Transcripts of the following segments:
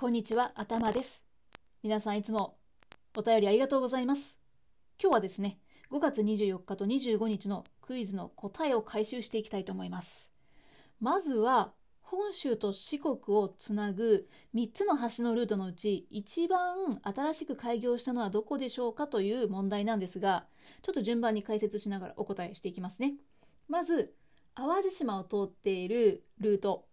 こんにちは、頭です。皆さんいつもお便りありがとうございます。今日はですね、5月24日と25日のクイズの答えを回収していきたいと思います。まずは、本州と四国をつなぐ3つの橋のルートのうち一番新しく開業したのはどこでしょうかという問題なんですが、ちょっと順番に解説しながらお答えしていきますね。まず、淡路島を通っているルート、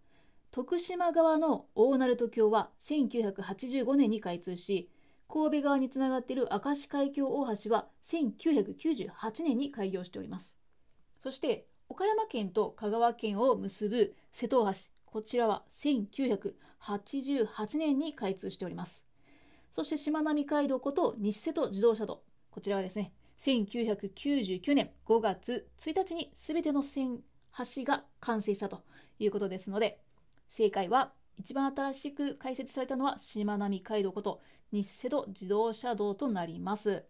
徳島側の大鳴門橋は1985年に開通し、神戸側につながっている明石海峡大橋は1998年に開業しております。そして、岡山県と香川県を結ぶ瀬戸大橋、こちらは1988年に開通しております。そして、しまなみ海道こと西瀬戸自動車道、こちらはですね、1999年5月1日に全ての線橋が完成したということですので、正解は一番新しく開設されたのはしまなみ海道こと日瀬戸自動車道となります。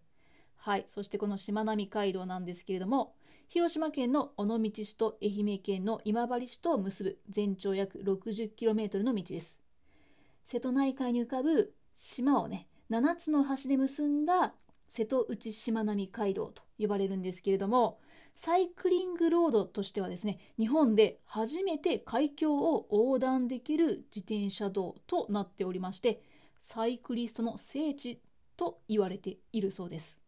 はい。そしてこのしまなみ海道なんですけれども、広島県の尾道市と愛媛県の今治市とを結ぶ全長約 60km の道です。瀬戸内海に浮かぶ島をね、7つの橋で結んだ瀬戸内しまなみ海道と呼ばれるんですけれども、サイクリングロードとしてはですね、日本で初めて海峡を横断できる自転車道となっておりまして、サイクリストの聖地と言われているそうです。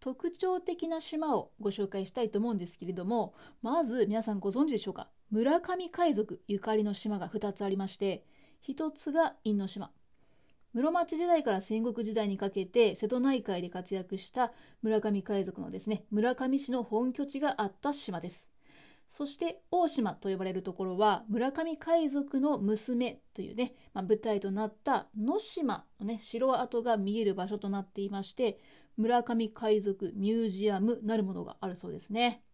特徴的な島をご紹介したいと思うんですけれども、まず皆さんご存知でしょうか？村上海賊ゆかりの島が2つありまして、1つが因島、室町時代から戦国時代にかけて瀬戸内海で活躍した村上海賊のですね、村上市の本拠地があった島です。そして大島と呼ばれるところは村上海賊の娘というね、まあ、舞台となった野島のね、城跡が見える場所となっていまして、村上海賊ミュージアムなるものがあるそうですね。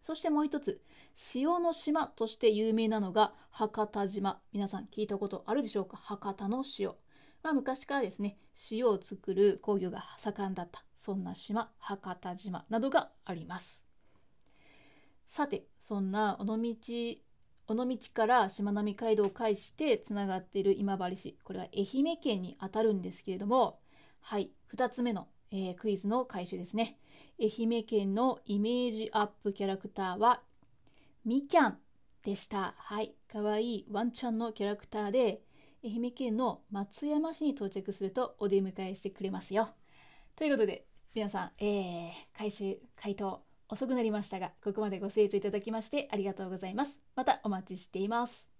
そしてもう一つ、塩の島として有名なのが博多島。皆さん聞いたことあるでしょうか？博多の塩。まあ、昔からですね、塩を作る工業が盛んだった、そんな島、博多島などがあります。さて、そんな尾道、尾道からしまなみ海道を介してつながっている今治市、これは愛媛県にあたるんですけれども、はい、2つ目の、えー、クイズの回収ですね。愛媛県のイメージアップキャラクターは、みきゃんでした。はい、かわいいワンちゃんのキャラクターで、愛媛県の松山市に到着するとお出迎えしてくれますよ。ということで、皆さん、えー、回収、回答、遅くなりましたが、ここまでご清聴いただきましてありがとうございます。またお待ちしています。